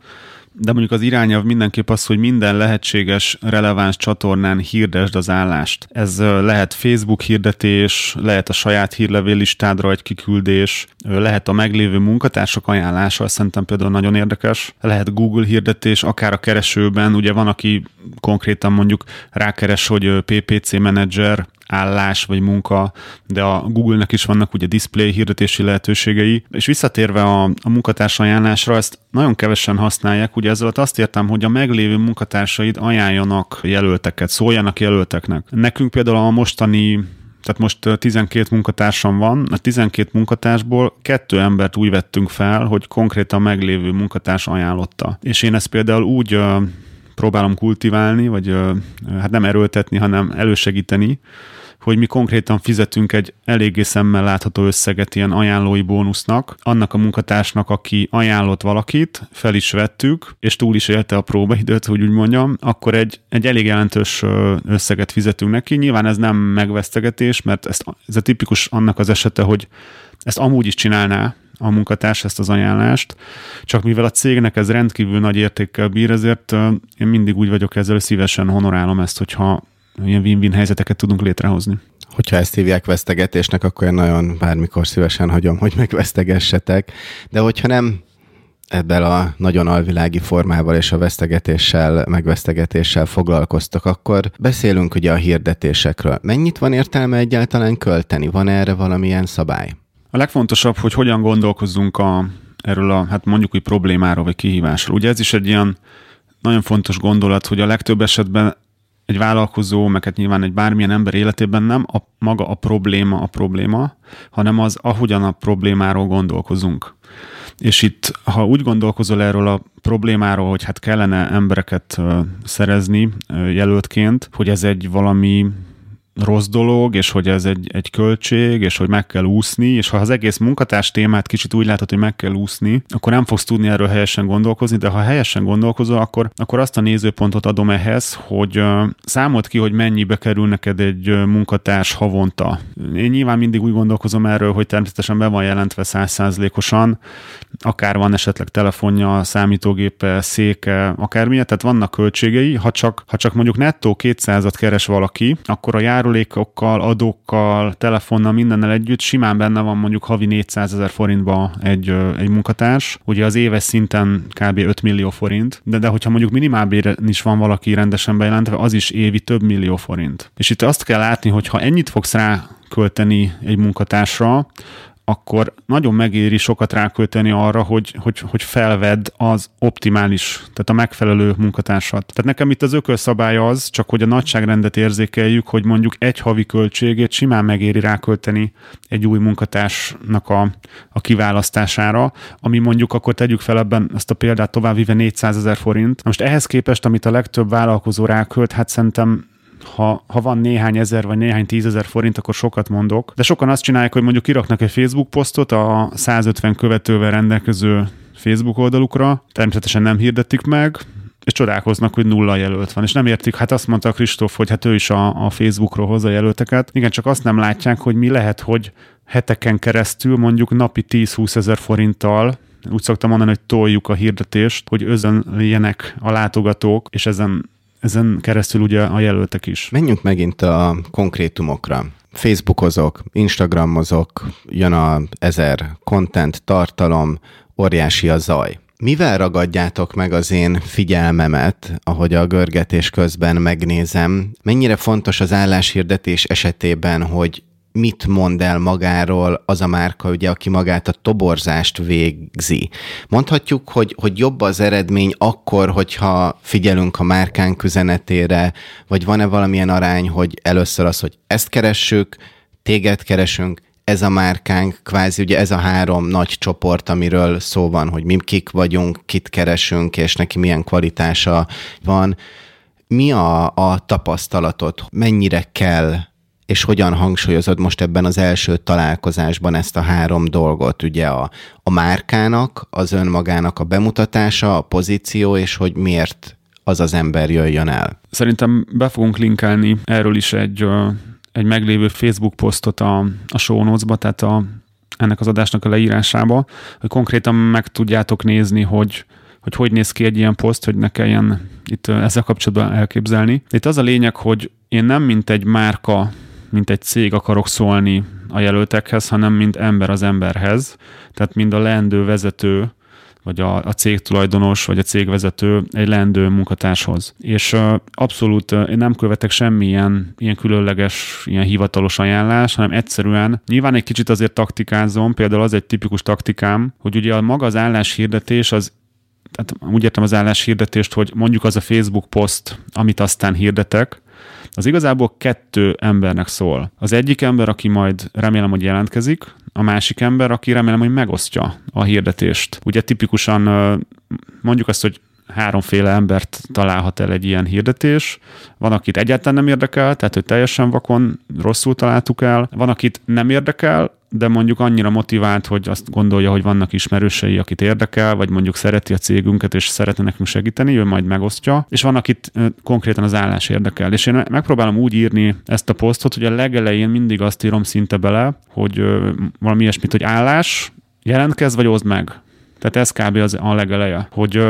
de mondjuk az irányelv mindenképp az, hogy minden lehetséges releváns csatornán hirdesd az állást. Ez lehet Facebook hirdetés, lehet a saját hírlevél listádra egy kiküldés, lehet a meglévő munkatársak ajánlása, szerintem például nagyon érdekes, lehet Google hirdetés, akár a keresőben, ugye van, aki konkrétan mondjuk rákeres, hogy PPC menedzser, állás vagy munka, de a Google-nek is vannak ugye display hirdetési lehetőségei. És visszatérve a, a munkatárs ajánlásra, ezt nagyon kevesen használják. Ugye ezzel azt értem, hogy a meglévő munkatársaid ajánljanak jelölteket, szóljanak jelölteknek. Nekünk például a mostani tehát most 12 munkatársam van, a 12 munkatársból kettő embert úgy vettünk fel, hogy konkrétan meglévő munkatárs ajánlotta. És én ezt például úgy próbálom kultiválni, vagy hát nem erőltetni, hanem elősegíteni, hogy mi konkrétan fizetünk egy eléggé szemmel látható összeget ilyen ajánlói bónusznak, annak a munkatársnak, aki ajánlott valakit, fel is vettük, és túl is élte a próbaidőt, hogy úgy mondjam, akkor egy, egy elég jelentős összeget fizetünk neki. Nyilván ez nem megvesztegetés, mert ez, ez a tipikus annak az esete, hogy ezt amúgy is csinálná, a munkatárs ezt az ajánlást, csak mivel a cégnek ez rendkívül nagy értékkel bír, ezért én mindig úgy vagyok ezzel, szívesen honorálom ezt, hogyha ilyen win-win helyzeteket tudunk létrehozni. Hogyha ezt hívják vesztegetésnek, akkor én nagyon bármikor szívesen hagyom, hogy megvesztegessetek. De hogyha nem ebben a nagyon alvilági formával és a vesztegetéssel, megvesztegetéssel foglalkoztak, akkor beszélünk ugye a hirdetésekről. Mennyit van értelme egyáltalán költeni? Van erre valamilyen szabály? A legfontosabb, hogy hogyan gondolkozzunk a, erről a, hát mondjuk úgy problémáról vagy kihívásról. Ugye ez is egy ilyen nagyon fontos gondolat, hogy a legtöbb esetben egy vállalkozó, meg hát nyilván egy bármilyen ember életében nem a, maga a probléma a probléma, hanem az, ahogyan a problémáról gondolkozunk. És itt, ha úgy gondolkozol erről a problémáról, hogy hát kellene embereket szerezni jelöltként, hogy ez egy valami rossz dolog, és hogy ez egy, egy költség, és hogy meg kell úszni, és ha az egész munkatárs témát kicsit úgy látod, hogy meg kell úszni, akkor nem fogsz tudni erről helyesen gondolkozni, de ha helyesen gondolkozol, akkor, akkor azt a nézőpontot adom ehhez, hogy uh, számolt ki, hogy mennyibe kerül neked egy munkatárs havonta. Én nyilván mindig úgy gondolkozom erről, hogy természetesen be van jelentve százszázalékosan, akár van esetleg telefonja, számítógépe, széke, akármilyen, tehát vannak költségei, ha csak, ha csak mondjuk nettó 200-at keres valaki, akkor a jár járulékokkal, adókkal, telefonnal, mindennel együtt simán benne van mondjuk havi 400 ezer forintba egy, egy munkatárs. Ugye az éves szinten kb. 5 millió forint, de, de hogyha mondjuk minimálbéren is van valaki rendesen bejelentve, az is évi több millió forint. És itt azt kell látni, hogy ha ennyit fogsz rá költeni egy munkatársra, akkor nagyon megéri sokat rákölteni arra, hogy, hogy, hogy felvedd az optimális, tehát a megfelelő munkatársat. Tehát nekem itt az ökölszabály az, csak hogy a nagyságrendet érzékeljük, hogy mondjuk egy havi költségét simán megéri rákölteni egy új munkatársnak a, a kiválasztására, ami mondjuk akkor tegyük fel ebben ezt a példát továbbvive 400 ezer forint. Most ehhez képest, amit a legtöbb vállalkozó rákölt, hát szerintem ha, ha van néhány ezer vagy néhány tízezer forint, akkor sokat mondok. De sokan azt csinálják, hogy mondjuk kiraknak egy Facebook posztot a 150 követővel rendelkező Facebook oldalukra, természetesen nem hirdetik meg, és csodálkoznak, hogy nulla jelölt van. És nem értik, hát azt mondta Kristóf, hogy hát ő is a, a Facebookról hozza jelölteket. Igen, csak azt nem látják, hogy mi lehet, hogy heteken keresztül mondjuk napi 10-20 ezer forinttal úgy szoktam mondani, hogy toljuk a hirdetést, hogy özönljenek a látogatók, és ezen ezen keresztül ugye a jelöltek is. Menjünk megint a konkrétumokra. Facebookozok, Instagramozok, jön a ezer content, tartalom, óriási a zaj. Mivel ragadjátok meg az én figyelmemet, ahogy a görgetés közben megnézem? Mennyire fontos az álláshirdetés esetében, hogy mit mond el magáról az a márka, ugye, aki magát a toborzást végzi. Mondhatjuk, hogy, hogy jobb az eredmény akkor, hogyha figyelünk a márkánk üzenetére, vagy van-e valamilyen arány, hogy először az, hogy ezt keressük, téged keresünk, ez a márkánk, kvázi ugye ez a három nagy csoport, amiről szó van, hogy mi kik vagyunk, kit keresünk, és neki milyen kvalitása van. Mi a, a tapasztalatot? Mennyire kell és hogyan hangsúlyozod most ebben az első találkozásban ezt a három dolgot, ugye a, a márkának, az önmagának a bemutatása, a pozíció, és hogy miért az az ember jöjjön el? Szerintem be fogunk linkelni erről is egy, egy meglévő Facebook posztot a, a show notes-ba, tehát a, ennek az adásnak a leírásába, hogy konkrétan meg tudjátok nézni, hogy hogy hogy néz ki egy ilyen poszt, hogy ne kelljen itt ezzel kapcsolatban elképzelni. Itt az a lényeg, hogy én nem mint egy márka mint egy cég akarok szólni a jelöltekhez, hanem mint ember az emberhez, tehát mind a leendő vezető, vagy a, a cégtulajdonos, vagy a cégvezető egy leendő munkatárshoz. És abszolút én nem követek semmilyen ilyen különleges, ilyen hivatalos ajánlás, hanem egyszerűen nyilván egy kicsit azért taktikázom, például az egy tipikus taktikám, hogy ugye a maga az álláshirdetés az tehát úgy értem az álláshirdetést, hogy mondjuk az a Facebook poszt, amit aztán hirdetek, az igazából kettő embernek szól. Az egyik ember, aki majd remélem, hogy jelentkezik, a másik ember, aki remélem, hogy megosztja a hirdetést. Ugye tipikusan mondjuk azt, hogy háromféle embert találhat el egy ilyen hirdetés. Van, akit egyáltalán nem érdekel, tehát hogy teljesen vakon rosszul találtuk el. Van, akit nem érdekel, de mondjuk annyira motivált, hogy azt gondolja, hogy vannak ismerősei, akit érdekel, vagy mondjuk szereti a cégünket, és szeretne nekünk segíteni, ő majd megosztja, és van, akit konkrétan az állás érdekel. És én megpróbálom úgy írni ezt a posztot, hogy a legelején mindig azt írom szinte bele, hogy valami ilyesmit, hogy állás, jelentkezz, vagy oszd meg. Tehát ez kb. az a legeleje, hogy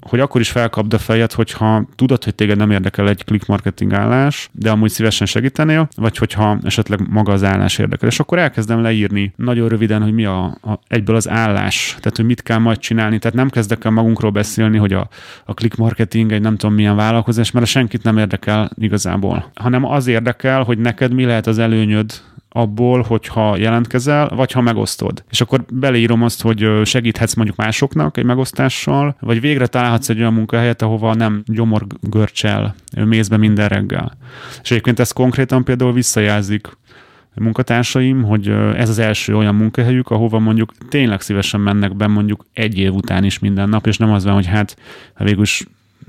hogy akkor is felkapd a fejed, hogyha tudod, hogy téged nem érdekel egy click marketing állás, de amúgy szívesen segítenél, vagy hogyha esetleg maga az állás érdekel. És akkor elkezdem leírni nagyon röviden, hogy mi a, a egyből az állás, tehát hogy mit kell majd csinálni. Tehát nem kezdek el magunkról beszélni, hogy a, a click marketing egy nem tudom milyen vállalkozás, mert senkit nem érdekel igazából, hanem az érdekel, hogy neked mi lehet az előnyöd abból, hogyha jelentkezel, vagy ha megosztod. És akkor beleírom azt, hogy segíthetsz mondjuk másoknak egy megosztással, vagy végre találhatsz egy olyan munkahelyet, ahova nem gyomorgörcsel mész be minden reggel. És egyébként ezt konkrétan például visszajelzik munkatársaim, hogy ez az első olyan munkahelyük, ahova mondjuk tényleg szívesen mennek be mondjuk egy év után is minden nap, és nem az van, hogy hát végül is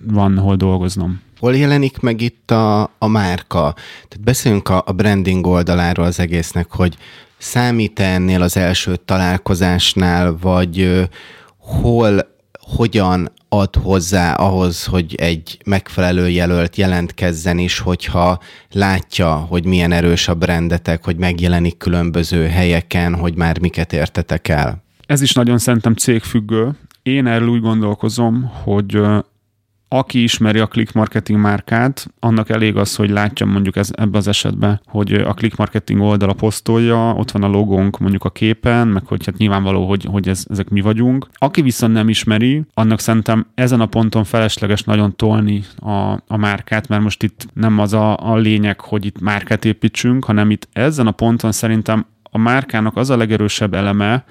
van hol dolgoznom. Hol jelenik meg itt a, a márka? Tehát beszéljünk a, a branding oldaláról az egésznek, hogy számít -e ennél az első találkozásnál, vagy hol, hogyan ad hozzá ahhoz, hogy egy megfelelő jelölt jelentkezzen is, hogyha látja, hogy milyen erős a brandetek, hogy megjelenik különböző helyeken, hogy már miket értetek el? Ez is nagyon szerintem cégfüggő. Én erről úgy gondolkozom, hogy aki ismeri a click marketing márkát, annak elég az, hogy látja mondjuk ez, ebbe az esetben, hogy a click marketing oldala posztolja, ott van a logónk mondjuk a képen, meg hogy hát nyilvánvaló, hogy, hogy ez, ezek mi vagyunk. Aki viszont nem ismeri, annak szerintem ezen a ponton felesleges nagyon tolni a, a márkát, mert most itt nem az a, a lényeg, hogy itt márkát építsünk, hanem itt ezen a ponton szerintem a márkának az a legerősebb eleme,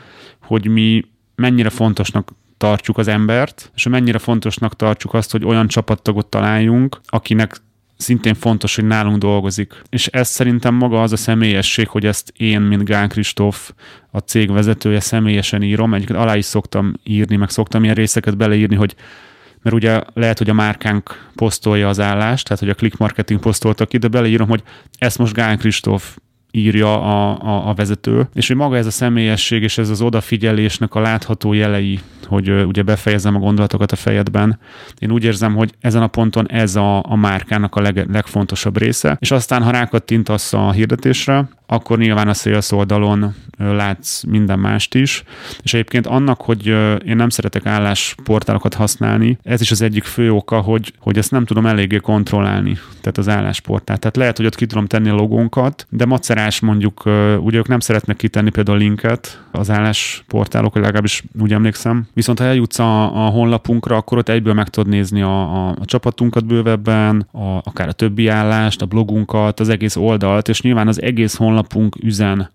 hogy mi mennyire fontosnak tartjuk az embert, és mennyire fontosnak tartjuk azt, hogy olyan csapattagot találjunk, akinek szintén fontos, hogy nálunk dolgozik. És ez szerintem maga az a személyesség, hogy ezt én, mint Gán Kristóf, a cég vezetője személyesen írom. Egyébként alá is szoktam írni, meg szoktam ilyen részeket beleírni, hogy mert ugye lehet, hogy a márkánk posztolja az állást, tehát hogy a click marketing posztolta ki, de beleírom, hogy ezt most Gán Kristóf írja a, a, a vezető, és hogy maga ez a személyesség és ez az odafigyelésnek a látható jelei, hogy ugye befejezem a gondolatokat a fejedben. Én úgy érzem, hogy ezen a ponton ez a, a márkának a leg, legfontosabb része, és aztán ha rákattintasz a hirdetésre, akkor nyilván a sales oldalon látsz minden mást is. És egyébként annak, hogy én nem szeretek állásportálokat használni, ez is az egyik fő oka, hogy, hogy ezt nem tudom eléggé kontrollálni, tehát az állásportát. Tehát lehet, hogy ott ki tudom tenni a logónkat, de macerás mondjuk, ugye ők nem szeretnek kitenni például linket az állásportálok, legalábbis úgy emlékszem. Viszont ha eljutsz a, a honlapunkra, akkor ott egyből meg tudod nézni a, a, a csapatunkat bővebben, a, akár a többi állást, a blogunkat, az egész oldalt, és nyilván az egész honlap honlapunk üzen,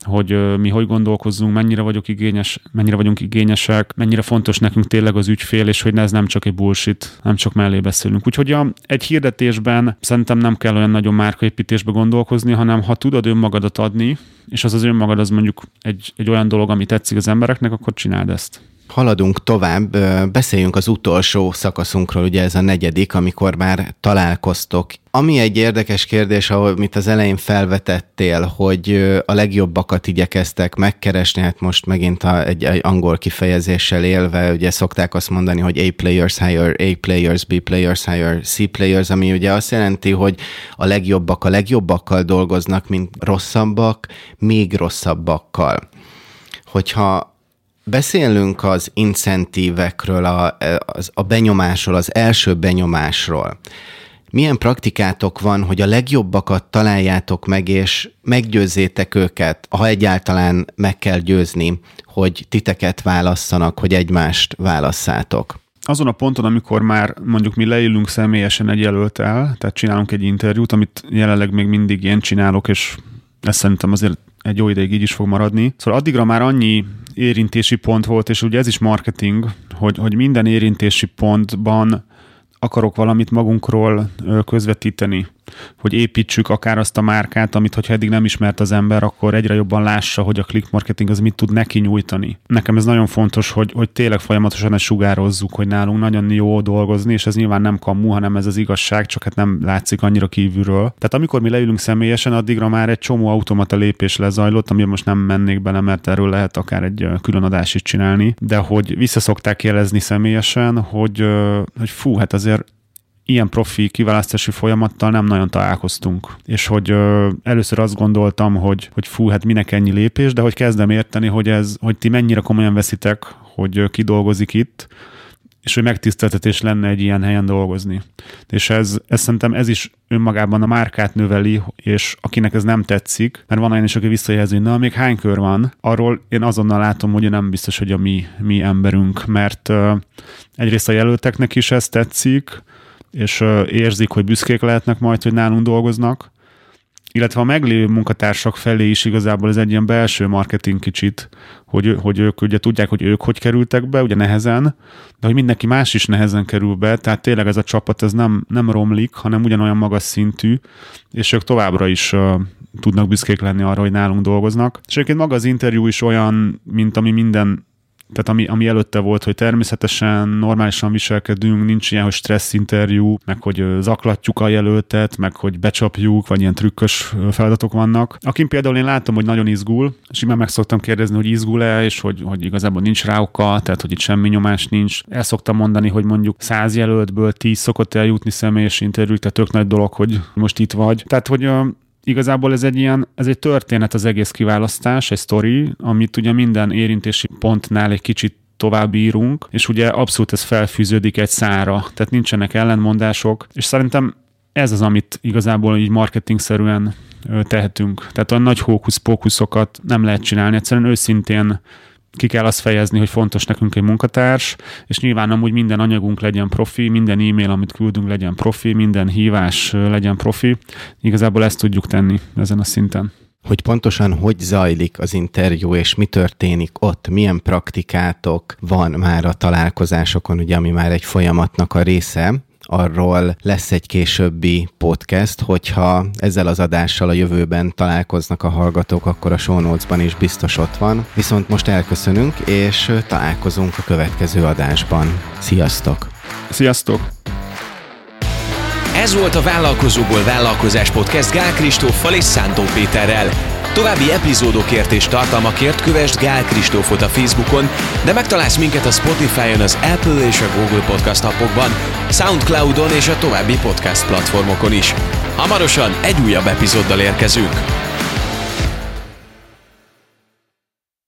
hogy mi hogy gondolkozzunk, mennyire vagyok igényes, mennyire vagyunk igényesek, mennyire fontos nekünk tényleg az ügyfél, és hogy ez nem csak egy bullshit, nem csak mellé beszélünk. Úgyhogy a, egy hirdetésben szerintem nem kell olyan nagyon márkaépítésbe gondolkozni, hanem ha tudod önmagadat adni, és az az önmagad az mondjuk egy, egy olyan dolog, ami tetszik az embereknek, akkor csináld ezt. Haladunk tovább, beszéljünk az utolsó szakaszunkról, ugye ez a negyedik, amikor már találkoztok. Ami egy érdekes kérdés, ahol mit az elején felvetettél, hogy a legjobbakat igyekeztek megkeresni, hát most megint a, egy, egy angol kifejezéssel élve, ugye szokták azt mondani, hogy A players hire A players, B players hire C players, ami ugye azt jelenti, hogy a legjobbak a legjobbakkal dolgoznak, mint rosszabbak, még rosszabbakkal. Hogyha Beszélünk az incentívekről, a, az, a benyomásról, az első benyomásról. Milyen praktikátok van, hogy a legjobbakat találjátok meg, és meggyőzzétek őket, ha egyáltalán meg kell győzni, hogy titeket válasszanak, hogy egymást válasszátok? azon a ponton, amikor már mondjuk mi leülünk személyesen egy jelöltel, tehát csinálunk egy interjút, amit jelenleg még mindig én csinálok, és ezt szerintem azért egy jó ideig így is fog maradni. Szóval addigra már annyi érintési pont volt, és ugye ez is marketing, hogy, hogy minden érintési pontban akarok valamit magunkról közvetíteni. Hogy építsük akár azt a márkát, amit hogyha eddig nem ismert az ember, akkor egyre jobban lássa, hogy a click marketing az mit tud neki nyújtani. Nekem ez nagyon fontos, hogy, hogy tényleg folyamatosan ezt sugározzuk, hogy nálunk nagyon jó dolgozni, és ez nyilván nem kamu, hanem ez az igazság, csak hát nem látszik annyira kívülről. Tehát amikor mi leülünk személyesen, addigra már egy csomó automata lépés lezajlott, ami most nem mennék bele, mert erről lehet akár egy külön adást is csinálni, de hogy visszaszokták jelezni személyesen, hogy, hogy fú, hát azért ilyen profi kiválasztási folyamattal nem nagyon találkoztunk. És hogy ö, először azt gondoltam, hogy, hogy fú, hát minek ennyi lépés, de hogy kezdem érteni, hogy ez, hogy ti mennyire komolyan veszitek, hogy ki dolgozik itt, és hogy megtiszteltetés lenne egy ilyen helyen dolgozni. És ez, ez szerintem ez is önmagában a márkát növeli, és akinek ez nem tetszik, mert van olyan is, aki visszajelzi, hogy na, még hány kör van, arról én azonnal látom, hogy nem biztos, hogy a mi, mi emberünk, mert uh, egyrészt a jelölteknek is ez tetszik, és érzik, hogy büszkék lehetnek majd, hogy nálunk dolgoznak, illetve a meglévő munkatársak felé is igazából ez egy ilyen belső marketing kicsit, hogy, hogy ők ugye tudják, hogy ők hogy kerültek be, ugye nehezen, de hogy mindenki más is nehezen kerül be, tehát tényleg ez a csapat ez nem, nem romlik, hanem ugyanolyan magas szintű, és ők továbbra is uh, tudnak büszkék lenni arra, hogy nálunk dolgoznak. És egyébként maga az interjú is olyan, mint ami minden tehát ami, ami előtte volt, hogy természetesen normálisan viselkedünk, nincs ilyen, hogy stressz interjú, meg hogy zaklatjuk a jelöltet, meg hogy becsapjuk, vagy ilyen trükkös feladatok vannak. Akin például én látom, hogy nagyon izgul, és már meg szoktam kérdezni, hogy izgul-e, és hogy, hogy igazából nincs rá oka, tehát hogy itt semmi nyomás nincs. El szoktam mondani, hogy mondjuk száz jelöltből tíz szokott eljutni személyes interjú, tehát tök nagy dolog, hogy most itt vagy. Tehát, hogy igazából ez egy ilyen, ez egy történet az egész kiválasztás, egy sztori, amit ugye minden érintési pontnál egy kicsit tovább írunk, és ugye abszolút ez felfűződik egy szára, tehát nincsenek ellentmondások, és szerintem ez az, amit igazából így marketingszerűen tehetünk. Tehát a nagy hókusz-pókuszokat nem lehet csinálni, egyszerűen őszintén ki kell azt fejezni, hogy fontos nekünk egy munkatárs, és nyilván amúgy minden anyagunk legyen profi, minden e-mail, amit küldünk legyen profi, minden hívás legyen profi. Igazából ezt tudjuk tenni ezen a szinten hogy pontosan hogy zajlik az interjú, és mi történik ott, milyen praktikátok van már a találkozásokon, ugye, ami már egy folyamatnak a része, arról lesz egy későbbi podcast, hogyha ezzel az adással a jövőben találkoznak a hallgatók, akkor a show notes-ban is biztos ott van. Viszont most elköszönünk, és találkozunk a következő adásban. Sziasztok! Sziasztok! Ez volt a Vállalkozóból Vállalkozás Podcast Gál Kristóffal és Szántó Péterrel. További epizódokért és tartalmakért kövesd Gál Kristófot a Facebookon, de megtalálsz minket a Spotify-on, az Apple és a Google Podcast appokban, Soundcloud-on és a további podcast platformokon is. Hamarosan egy újabb epizóddal érkezünk.